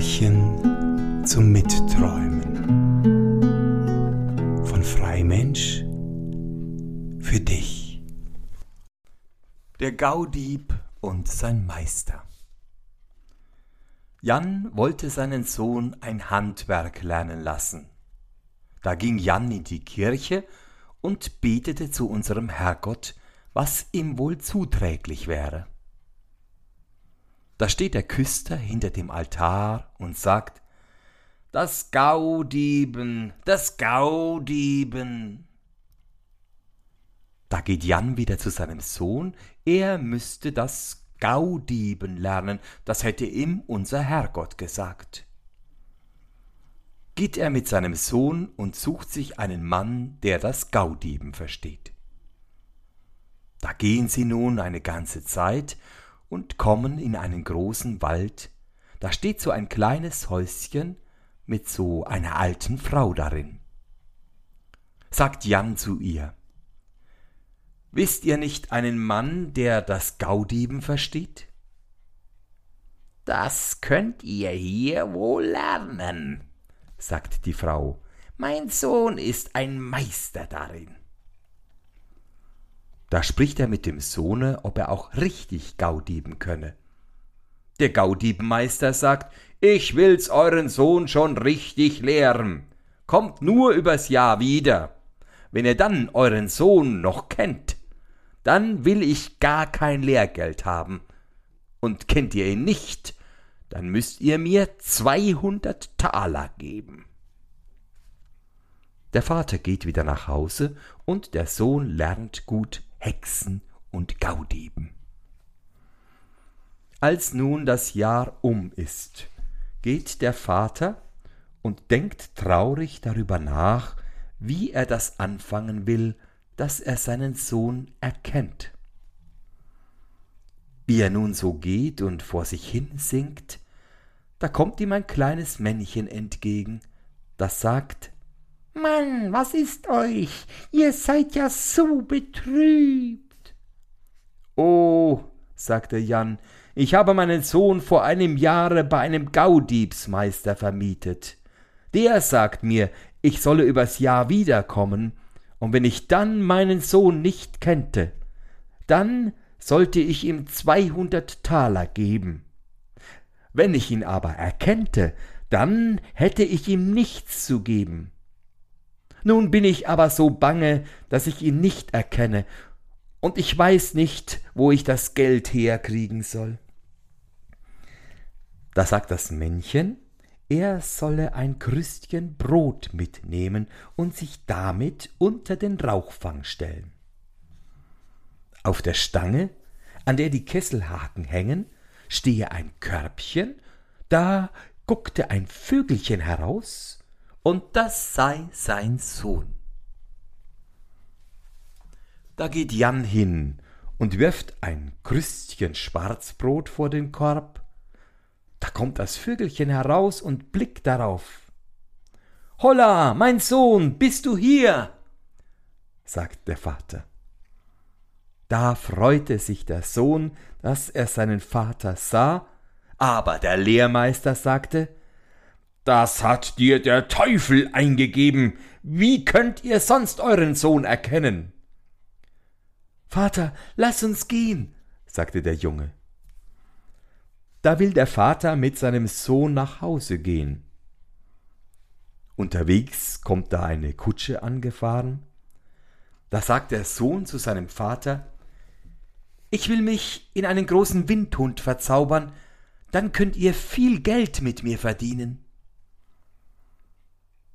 Märchen zum Mitträumen von Freimensch für dich. Der Gaudieb und sein Meister. Jan wollte seinen Sohn ein Handwerk lernen lassen. Da ging Jan in die Kirche und betete zu unserem Herrgott, was ihm wohl zuträglich wäre. Da steht der Küster hinter dem Altar und sagt, das Gaudieben, das Gaudieben. Da geht Jan wieder zu seinem Sohn, er müsste das Gaudieben lernen, das hätte ihm unser Herrgott gesagt. Geht er mit seinem Sohn und sucht sich einen Mann, der das Gaudieben versteht. Da gehen sie nun eine ganze Zeit und kommen in einen großen Wald, da steht so ein kleines Häuschen mit so einer alten Frau darin. Sagt Jan zu ihr, Wisst ihr nicht einen Mann, der das Gaudieben versteht? Das könnt ihr hier wohl lernen, sagt die Frau. Mein Sohn ist ein Meister darin. Da spricht er mit dem Sohne, ob er auch richtig Gaudieben könne. Der Gaudiebenmeister sagt, ich will's euren Sohn schon richtig lehren. Kommt nur übers Jahr wieder. Wenn ihr dann euren Sohn noch kennt, dann will ich gar kein Lehrgeld haben. Und kennt ihr ihn nicht, dann müsst ihr mir zweihundert Taler geben. Der Vater geht wieder nach Hause und der Sohn lernt gut Hexen und Gaudieben. Als nun das Jahr um ist, geht der Vater und denkt traurig darüber nach, wie er das anfangen will, dass er seinen Sohn erkennt. Wie er nun so geht und vor sich hin singt, da kommt ihm ein kleines Männchen entgegen, das sagt Mann, was ist euch? Ihr seid ja so betrübt. Oh, sagte Jan, ich habe meinen Sohn vor einem Jahre bei einem Gaudiebsmeister vermietet. Der sagt mir, ich solle übers Jahr wiederkommen, und wenn ich dann meinen Sohn nicht kennte, dann sollte ich ihm zweihundert Taler geben. Wenn ich ihn aber erkennte, dann hätte ich ihm nichts zu geben. Nun bin ich aber so bange, dass ich ihn nicht erkenne, und ich weiß nicht, wo ich das Geld herkriegen soll. Da sagt das Männchen, er solle ein Krüstchen Brot mitnehmen und sich damit unter den Rauchfang stellen. Auf der Stange, an der die Kesselhaken hängen, stehe ein Körbchen, da guckte ein Vögelchen heraus und das sei sein Sohn. Da geht Jan hin und wirft ein Krüstchen Schwarzbrot vor den Korb. Da kommt das Vögelchen heraus und blickt darauf. Holla, mein Sohn, bist du hier? sagt der Vater. Da freute sich der Sohn, dass er seinen Vater sah, aber der Lehrmeister sagte, das hat dir der Teufel eingegeben. Wie könnt ihr sonst euren Sohn erkennen? Vater, lass uns gehen, sagte der Junge. Da will der Vater mit seinem Sohn nach Hause gehen. Unterwegs kommt da eine Kutsche angefahren. Da sagt der Sohn zu seinem Vater, Ich will mich in einen großen Windhund verzaubern, dann könnt ihr viel Geld mit mir verdienen.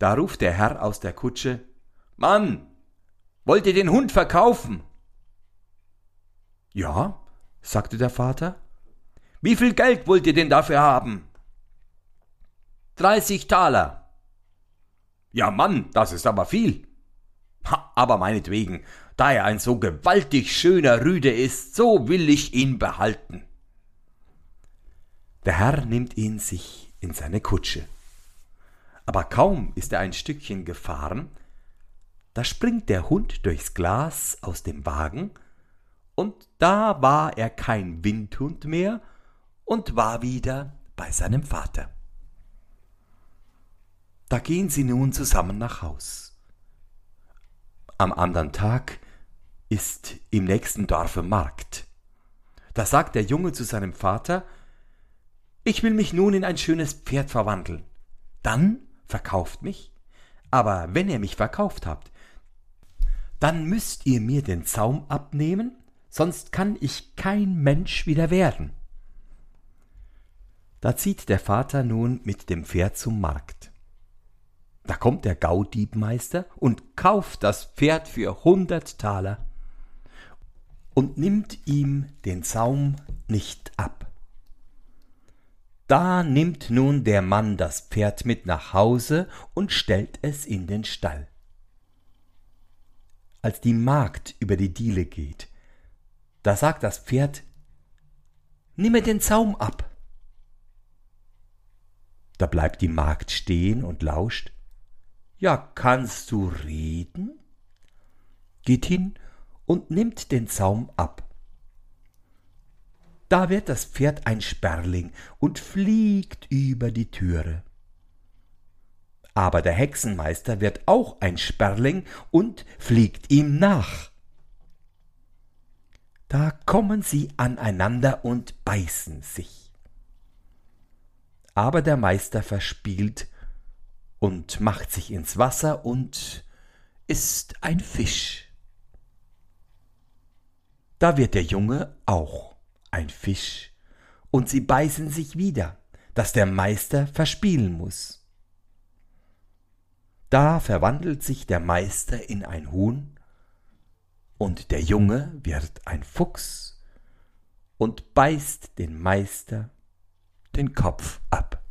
Da ruft der Herr aus der Kutsche Mann, wollt ihr den Hund verkaufen? Ja, sagte der Vater. Wie viel Geld wollt ihr denn dafür haben? Dreißig Taler. Ja, Mann, das ist aber viel. Ha, aber meinetwegen, da er ein so gewaltig schöner Rüde ist, so will ich ihn behalten. Der Herr nimmt ihn sich in seine Kutsche. Aber kaum ist er ein Stückchen gefahren, da springt der Hund durchs Glas aus dem Wagen, und da war er kein Windhund mehr und war wieder bei seinem Vater. Da gehen sie nun zusammen nach Haus. Am anderen Tag ist im nächsten Dorfe Markt. Da sagt der Junge zu seinem Vater, ich will mich nun in ein schönes Pferd verwandeln. Dann verkauft mich, aber wenn ihr mich verkauft habt, dann müsst ihr mir den Zaum abnehmen, sonst kann ich kein Mensch wieder werden. Da zieht der Vater nun mit dem Pferd zum Markt. Da kommt der Gaudiebmeister und kauft das Pferd für hundert Taler und nimmt ihm den Zaum nicht ab. Da nimmt nun der Mann das Pferd mit nach Hause und stellt es in den Stall. Als die Magd über die Diele geht, da sagt das Pferd, Nimm mir den Zaum ab. Da bleibt die Magd stehen und lauscht. Ja, kannst du reden? Geht hin und nimmt den Zaum ab. Da wird das Pferd ein Sperling und fliegt über die Türe. Aber der Hexenmeister wird auch ein Sperling und fliegt ihm nach. Da kommen sie aneinander und beißen sich. Aber der Meister verspielt und macht sich ins Wasser und ist ein Fisch. Da wird der Junge auch ein Fisch, und sie beißen sich wieder, dass der Meister verspielen muss. Da verwandelt sich der Meister in ein Huhn, und der Junge wird ein Fuchs und beißt den Meister den Kopf ab.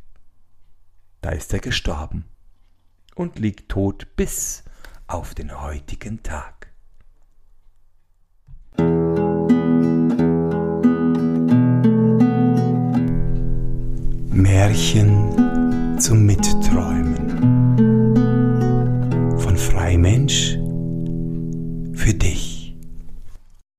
Da ist er gestorben und liegt tot bis auf den heutigen Tag. Märchen zum Mitträumen